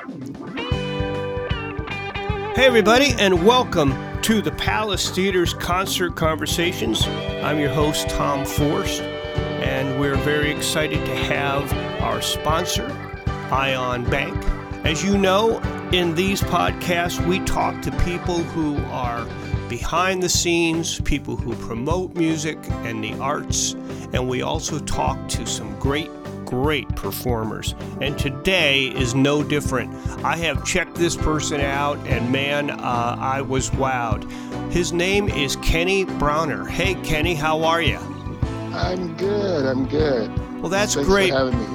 Hey, everybody, and welcome to the Palace Theater's Concert Conversations. I'm your host, Tom Forst, and we're very excited to have our sponsor, Ion Bank. As you know, in these podcasts, we talk to people who are behind the scenes, people who promote music and the arts, and we also talk to some great great performers, and today is no different. I have checked this person out, and man, uh, I was wowed. His name is Kenny Brawner. Hey, Kenny, how are you? I'm good. I'm good. Well, that's Thanks great. For having me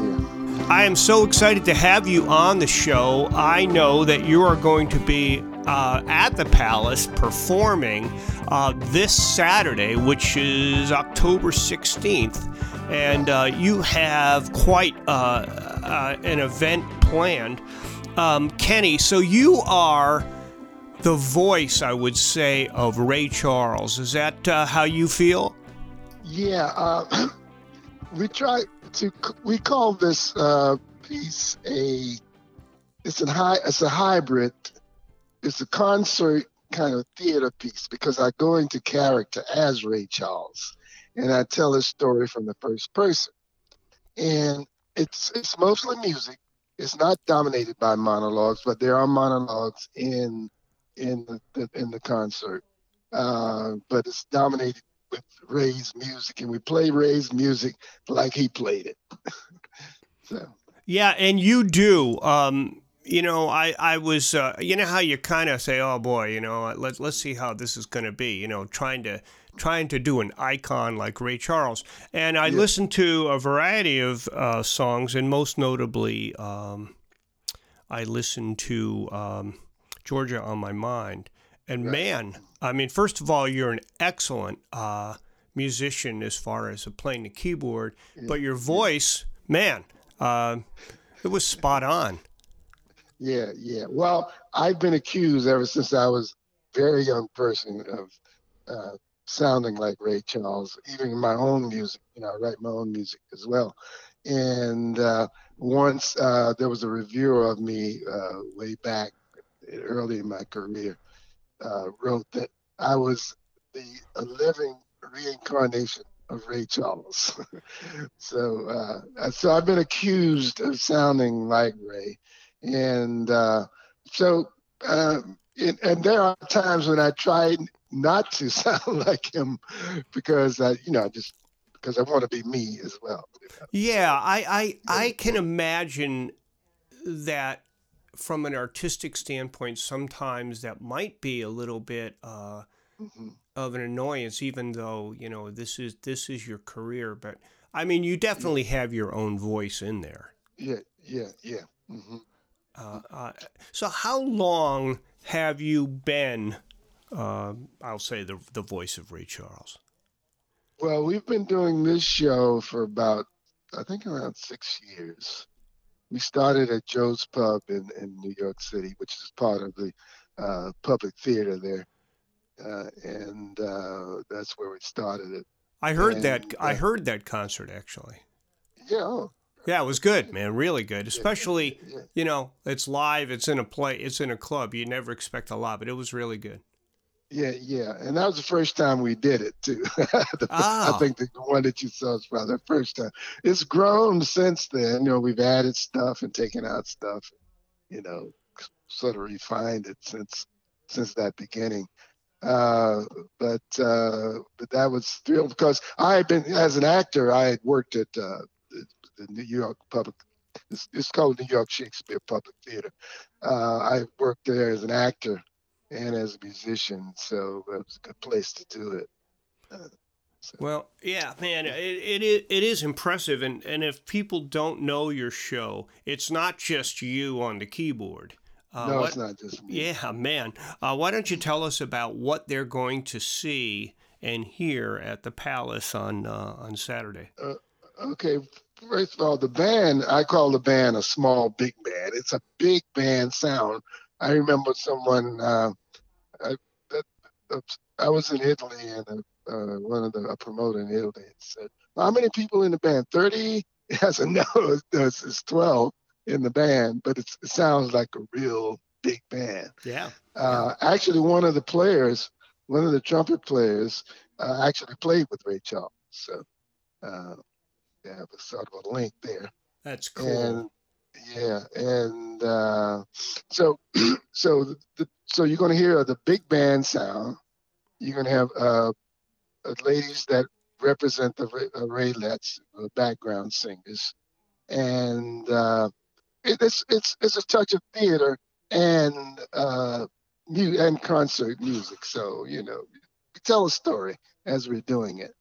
here. I am so excited to have you on the show. I know that you are going to be uh, at the Palace performing uh, this Saturday, which is October 16th and uh, you have quite uh, uh, an event planned. Um, Kenny, so you are the voice, I would say, of Ray Charles. Is that uh, how you feel? Yeah, uh, we try to. We call this piece a. It's a high. It's a hybrid. It's a concert kind of theater piece because I go into character as Ray Charles and I tell a story from the first person. And it's it's mostly music. It's not dominated by monologues, but there are monologues in in the, in the concert. Uh, but it's dominated with Ray's music, and we play Ray's music like he played it. so. Yeah, and you do. Um, you know, I I was, uh, you know how you kind of say, oh boy, you know, let's let's see how this is going to be. You know, trying to trying to do an icon like Ray Charles. And I yeah. listened to a variety of uh, songs, and most notably, um, I listened to um, Georgia on My Mind. And right. man, I mean, first of all, you're an excellent uh, musician as far as playing the keyboard, yeah. but your voice, man, uh, it was spot on. Yeah, yeah. Well, I've been accused ever since I was a very young person of uh, sounding like Ray Charles, even in my own music. You know, I write my own music as well. And uh, once uh, there was a reviewer of me uh, way back early in my career, uh, wrote that I was the living reincarnation of Ray Charles. so, uh, so I've been accused of sounding like Ray, and uh, so. It, and there are times when I try not to sound like him because I, you know, just because I want to be me as well. You know? Yeah, I, I, I can imagine that from an artistic standpoint, sometimes that might be a little bit uh, mm-hmm. of an annoyance, even though you know this is this is your career. But I mean, you definitely have your own voice in there. Yeah, yeah, yeah. Mm-hmm. Uh, uh, so, how long have you been uh, I'll say the the voice of Ray Charles? Well, we've been doing this show for about I think around six years. We started at Joe's Pub in, in New York City, which is part of the uh, public theater there, uh, and uh, that's where we started it. I heard and, that. I heard that concert actually. Yeah. Oh, yeah, it was good, man. Really good. Especially, you know, it's live. It's in a play. It's in a club. You never expect a lot, but it was really good. Yeah, yeah, and that was the first time we did it too. the, oh. I think the one that you saw was probably the first time. It's grown since then. You know, we've added stuff and taken out stuff. You know, sort of refined it since since that beginning. Uh, but uh, but that was thrilled because I had been as an actor. I had worked at uh, the, New York Public. It's, it's, called New York Shakespeare Public Theater. Uh, I worked there as an actor and as a musician, so it was a good place to do it. Uh, so. Well, yeah, man, it, it is it is impressive, and and if people don't know your show, it's not just you on the keyboard. Uh, no, what, it's not just me. Yeah, man. Uh, why don't you tell us about what they're going to see and hear at the Palace on uh, on Saturday? Uh, okay, first of all, the band I call the band a small big band. It's a big band sound I remember someone. Uh, I, I was in Italy, and uh, one of the a promoter in Italy said, "How many people in the band? 30? I said, "No, it's, it's 12." in the band, but it sounds like a real big band. Yeah. Uh, actually, one of the players, one of the trumpet players, uh, actually played with Ray Charles. So uh, have a sort of a link there. That's cool. And yeah, and uh, so so the, so you're going to hear the big band sound. You're going to have uh, ladies that represent the uh, Raelettes, the background singers, and uh, it, it's it's it's a touch of theater and uh, and concert music. So you know, tell a story as we're doing it.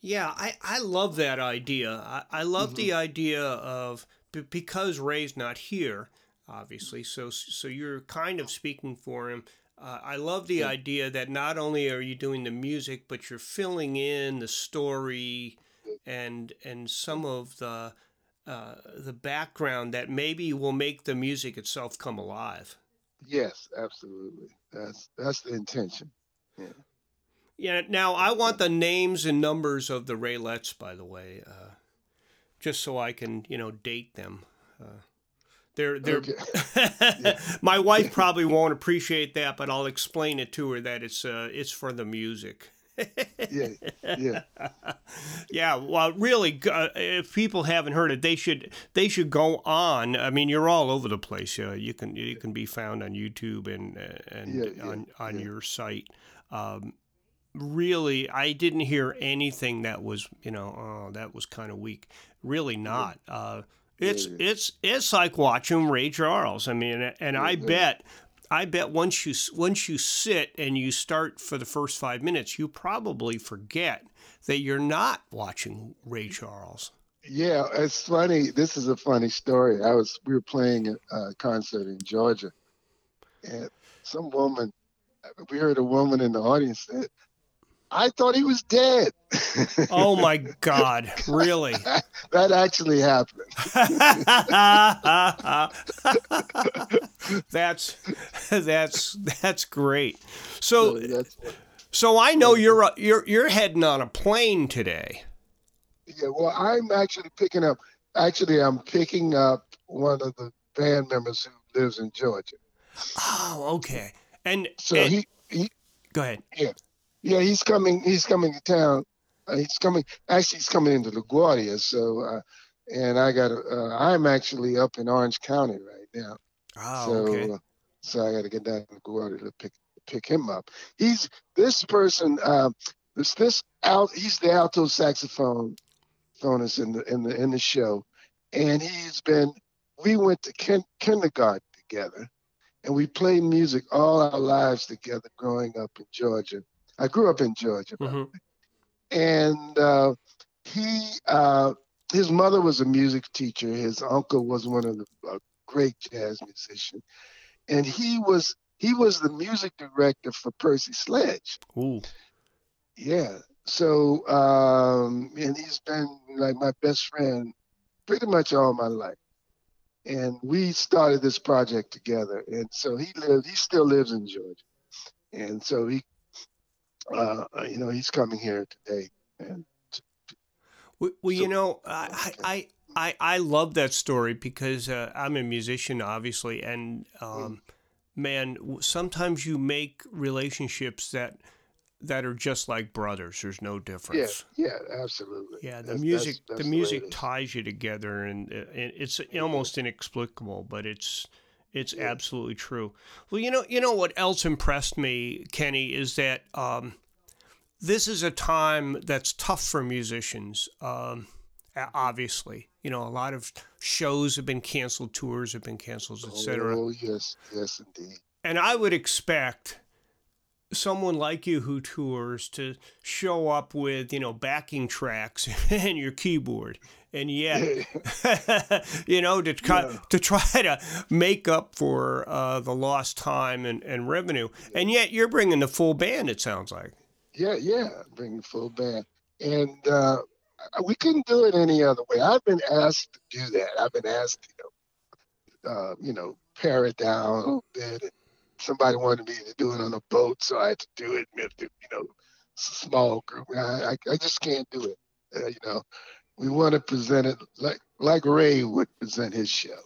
Yeah, I, I love that idea. I, I love mm-hmm. the idea of because Ray's not here, obviously. So so you're kind of speaking for him. Uh, I love the yeah. idea that not only are you doing the music, but you're filling in the story and and some of the uh, the background that maybe will make the music itself come alive. Yes, absolutely. That's that's the intention. Yeah. Yeah. Now I want the names and numbers of the Raelettes, by the way, uh, just so I can you know date them. Uh, they're they're. Okay. my wife probably won't appreciate that, but I'll explain it to her that it's uh, it's for the music. yeah, yeah, yeah. Well, really, uh, if people haven't heard it, they should they should go on. I mean, you're all over the place. Uh, you can you can be found on YouTube and uh, and yeah, yeah, on on yeah. your site. Um, really, I didn't hear anything that was you know oh that was kind of weak. Really not. Uh, it's it's it's like watching Ray Charles. I mean, and I bet I bet once you once you sit and you start for the first five minutes, you probably forget that you're not watching Ray Charles. Yeah, it's funny. This is a funny story. I was we were playing a concert in Georgia, and some woman, we heard a woman in the audience said, I thought he was dead. oh my God! Really? that actually happened. that's that's that's great. So, so I know you're uh, you're you're heading on a plane today. Yeah. Well, I'm actually picking up. Actually, I'm picking up one of the band members who lives in Georgia. Oh, okay. And so and, he, he. Go ahead. Yeah. Yeah, he's coming. He's coming to town. Uh, he's coming. Actually, he's coming into LaGuardia. So, uh, and I got. Uh, I'm actually up in Orange County right now. Oh, so, okay. Uh, so I got to get down to LaGuardia to pick pick him up. He's this person. Uh, this this out. He's the alto saxophone phonist in the in the in the show, and he's been. We went to kin- kindergarten together, and we played music all our lives together growing up in Georgia I grew up in Georgia, mm-hmm. and uh, he uh, his mother was a music teacher. His uncle was one of the uh, great jazz musicians, and he was he was the music director for Percy Sledge. Ooh. Yeah. So um, and he's been like my best friend pretty much all my life. And we started this project together. And so he lived he still lives in Georgia. And so he uh, you know, he's coming here today. And well, well so, you know, I, I, I, I love that story because uh, I'm a musician, obviously, and um, mm. man, sometimes you make relationships that that are just like brothers. There's no difference. Yeah, yeah, absolutely. Yeah, the that's, music, that's, that's the music ties you together, and, and it's almost inexplicable, but it's it's absolutely true. Well, you know, you know what else impressed me, Kenny, is that um, this is a time that's tough for musicians. Um, obviously, you know, a lot of shows have been canceled, tours have been canceled, etc. Oh yes, yes, indeed. And I would expect someone like you who tours to show up with you know backing tracks and your keyboard and yet you know to try, yeah. to try to make up for uh, the lost time and, and revenue and yet you're bringing the full band it sounds like. Yeah yeah bringing full band and uh, we couldn't do it any other way. I've been asked to do that. I've been asked you know uh, you know pare it down a little bit and somebody wanted me to do it on a boat so i had to do it with you know small group i, I, I just can't do it uh, you know we want to present it like like Ray would present his show.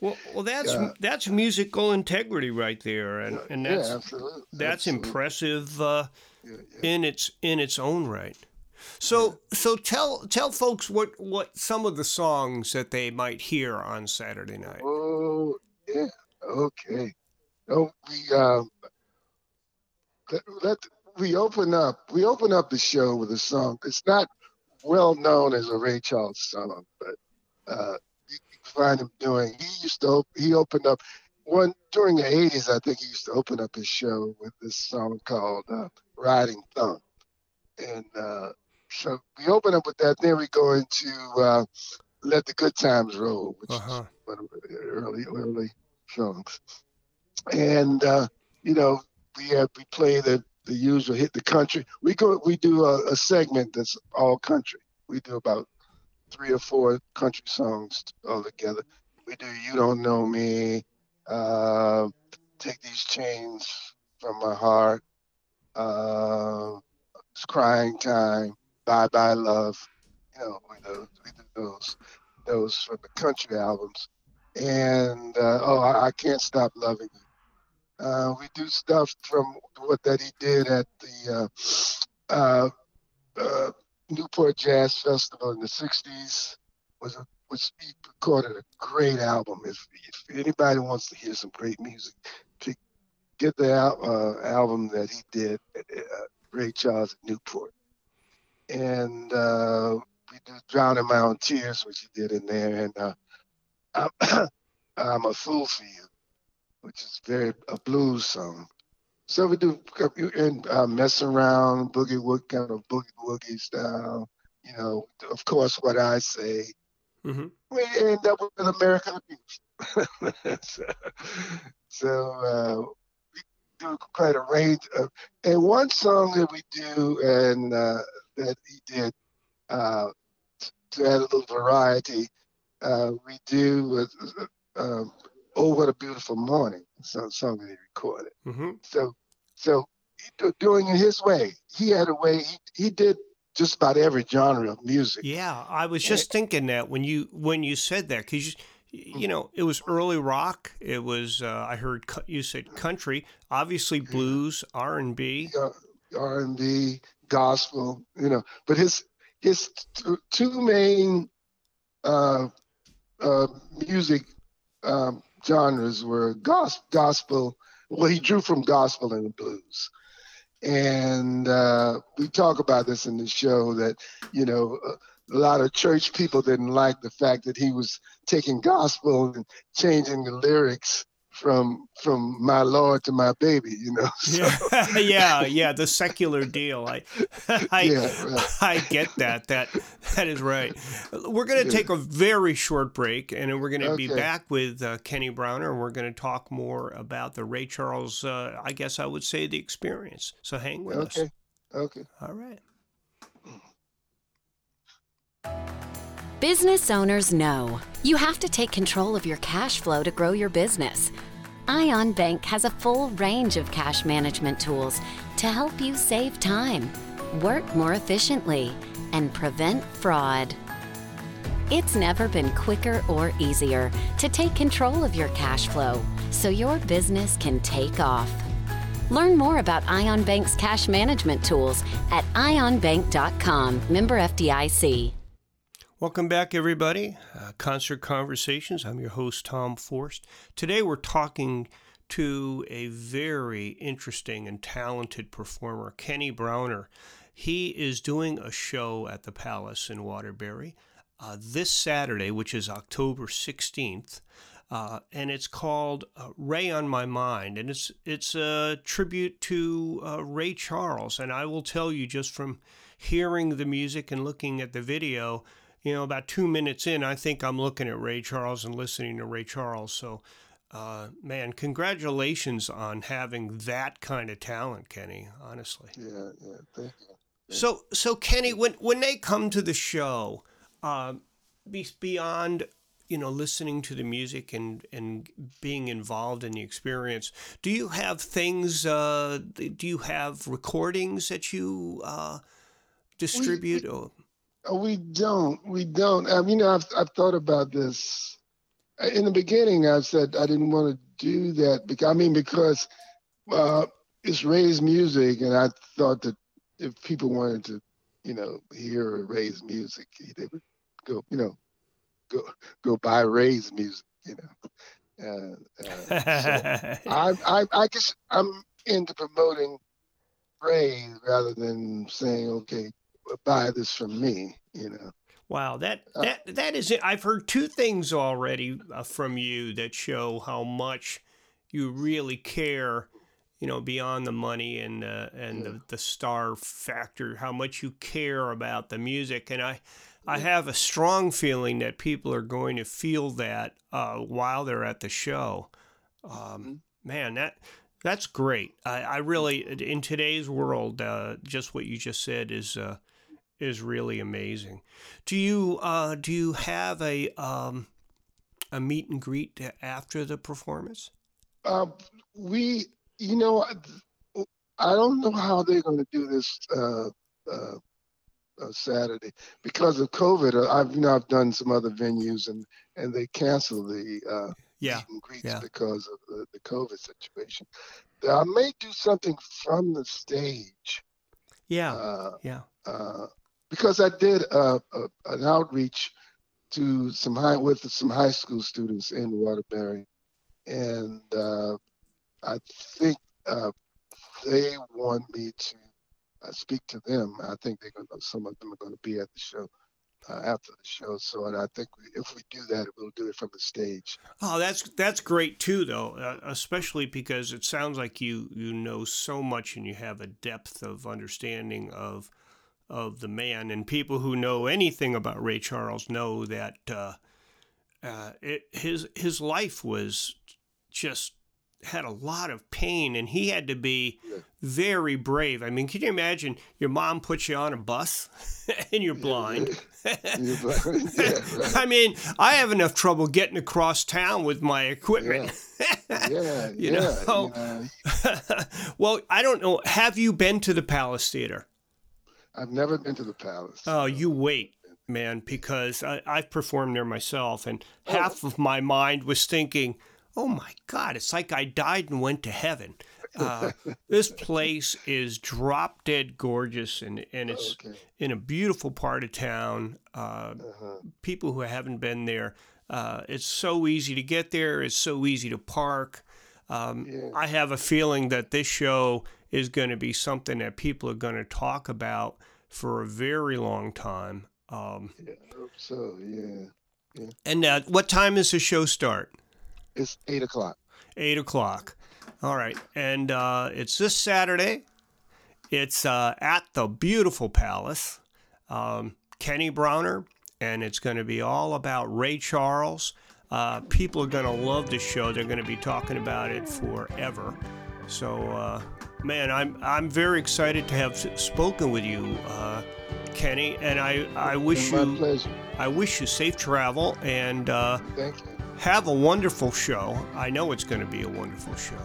Well, well, that's uh, that's musical integrity right there, and and that's yeah, absolutely. that's absolutely. impressive uh, yeah, yeah. in its in its own right. So so tell tell folks what what some of the songs that they might hear on Saturday night. Oh yeah, okay. Oh, we uh, let, let we open up we open up the show with a song. It's not well known as a Ray Charles song, but uh, you can find him doing. He used to he opened up one during the '80s. I think he used to open up his show with this song called uh, "Riding Thumb," and uh, so we open up with that. Then we go into uh, "Let the Good Times Roll," which uh-huh. is one of the early early songs. And uh, you know, we have we play the the usual hit the country. We go we do a, a segment that's all country. We do about three or four country songs all together. We do "You Don't Know Me," uh, "Take These Chains from My Heart," uh, "It's Crying Time," "Bye Bye Love." You know, we do, we do those those from the country albums, and uh, oh, I, I, can't stop loving you. Uh, we do stuff from what that he did at the uh, uh, uh Newport Jazz Festival in the '60s. Was a, which he recorded a great album. If, if anybody wants to hear some great music, to get the uh, album that he did, at, Ray Charles at Newport, and we do "Drown in My Tears," which he did in there, and I'm, I'm a fool for you which is very a blues song. So we do and uh, mess around, boogie woogie kind of boogie woogie style. You know, of course, what I say. Mm-hmm. We end up with an American abuse. so, so uh, we do quite a range of, and one song that we do and uh, that he did uh, to add a little variety, uh, we do with uh, "Oh What a Beautiful Morning," so song that he recorded. Mm-hmm. So, so doing it his way. He had a way. He, he did just about every genre of music. Yeah, I was just thinking that when you when you said that because you, you know it was early rock. It was uh, I heard you said country, obviously blues, R and B, R and B, gospel. You know, but his his two main uh, uh, music um, genres were gospel. Well, he drew from gospel and blues. And uh, we talk about this in the show that, you know, a lot of church people didn't like the fact that he was taking gospel and changing the lyrics from from my lord to my baby you know so. yeah yeah yeah the secular deal i i yeah, right. i get that that that is right we're going to yeah. take a very short break and we're going to okay. be back with uh, kenny brawner and we're going to talk more about the ray charles uh, i guess i would say the experience so hang with okay. us okay all right Business owners know you have to take control of your cash flow to grow your business. Ion Bank has a full range of cash management tools to help you save time, work more efficiently, and prevent fraud. It's never been quicker or easier to take control of your cash flow so your business can take off. Learn more about Ion Bank's cash management tools at ionbank.com. Member FDIC. Welcome back, everybody. Uh, Concert Conversations. I'm your host, Tom Forst. Today we're talking to a very interesting and talented performer, Kenny Brawner. He is doing a show at the Palace in Waterbury uh, this Saturday, which is October 16th. Uh, and it's called uh, Ray on My Mind, and it's it's a tribute to uh, Ray Charles. And I will tell you, just from hearing the music and looking at the video, you know, about two minutes in, I think I'm looking at Ray Charles and listening to Ray Charles. So, uh, man, congratulations on having that kind of talent, Kenny. Honestly. Yeah, yeah. Thank you. So, so Kenny, when when they come to the show, uh, beyond you know listening to the music and and being involved in the experience, do you have things? Uh, do you have recordings that you uh, distribute? We, we, we don't. We don't. I mean, I've I've thought about this in the beginning, I said I didn't want to do that because I mean because uh, it's Ray's music, and I thought that if people wanted to, you know, hear Ray's music, they would go, you know, go go buy Ray's music, you know. Uh, uh, so I, I I guess I'm into promoting Ray rather than saying, okay, buy this from me, you know. Wow, that uh, that that is it. I've heard two things already uh, from you that show how much you really care. You know, beyond the money and uh, and yeah. the, the star factor, how much you care about the music, and I. I have a strong feeling that people are going to feel that uh, while they're at the show. Um, mm-hmm. man, that that's great. I, I, really, in today's world, uh, just what you just said is uh, is really amazing. Do you uh, do you have a um, a meet and greet after the performance? Uh, we, you know, I don't know how they're going to do this uh, uh, uh, Saturday because of COVID. Uh, I've you know I've done some other venues and and they cancel the uh, yeah. meet and greets yeah. because of the, the COVID situation. I may do something from the stage. Yeah, uh, yeah. Uh, because I did uh, a, an outreach to some high with some high school students in Waterbury, and uh, I think uh, they want me to uh, speak to them. I think they're going. Some of them are going to be at the show. Uh, after the show. So, and I think we, if we do that, we'll do it from the stage. Oh, that's that's great too, though, uh, especially because it sounds like you you know so much and you have a depth of understanding of of the man. And people who know anything about Ray Charles know that uh, uh, it, his his life was just had a lot of pain, and he had to be very brave. I mean, can you imagine your mom puts you on a bus and you're blind? I mean, I have enough trouble getting across town with my equipment. Yeah, yeah you know. Yeah. well, I don't know. Have you been to the Palace Theater? I've never been to the palace. Oh, you wait, man, because I, have performed there myself, and oh. half of my mind was thinking, "Oh my God, it's like I died and went to heaven." Uh, this place is drop dead gorgeous, and and it's okay. in a beautiful part of town. Uh, uh-huh. People who haven't been there, uh, it's so easy to get there. It's so easy to park. Um, yeah. I have a feeling that this show is going to be something that people are going to talk about for a very long time. Um, yeah, I hope so. Yeah. yeah. And uh, what time does the show start? It's eight o'clock. Eight o'clock. All right, and uh, it's this Saturday. It's uh, at the beautiful Palace, um, Kenny Brawner, and it's going to be all about Ray Charles. Uh, people are going to love the show. They're going to be talking about it forever. So, uh, man, I'm I'm very excited to have spoken with you, uh, Kenny, and I I wish you pleasure. I wish you safe travel and uh, thank you. Have a wonderful show. I know it's going to be a wonderful show.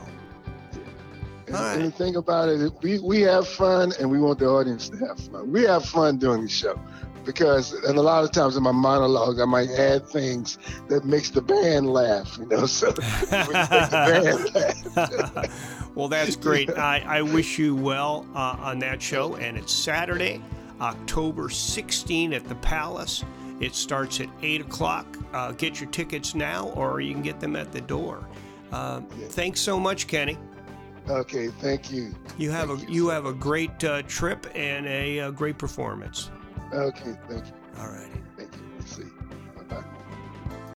And, right. and the thing about it, we, we have fun and we want the audience to have fun. We have fun doing the show because and a lot of times in my monologue I might add things that makes the band laugh, you know. So well, that's great. I, I wish you well uh, on that show, and it's Saturday, October 16 at the Palace. It starts at 8 o'clock. Uh, get your tickets now, or you can get them at the door. Uh, yeah. Thanks so much, Kenny. Okay, thank you. You have thank a you, you have a great uh, trip and a, a, uh, great performance. Okay, thank you. All righty.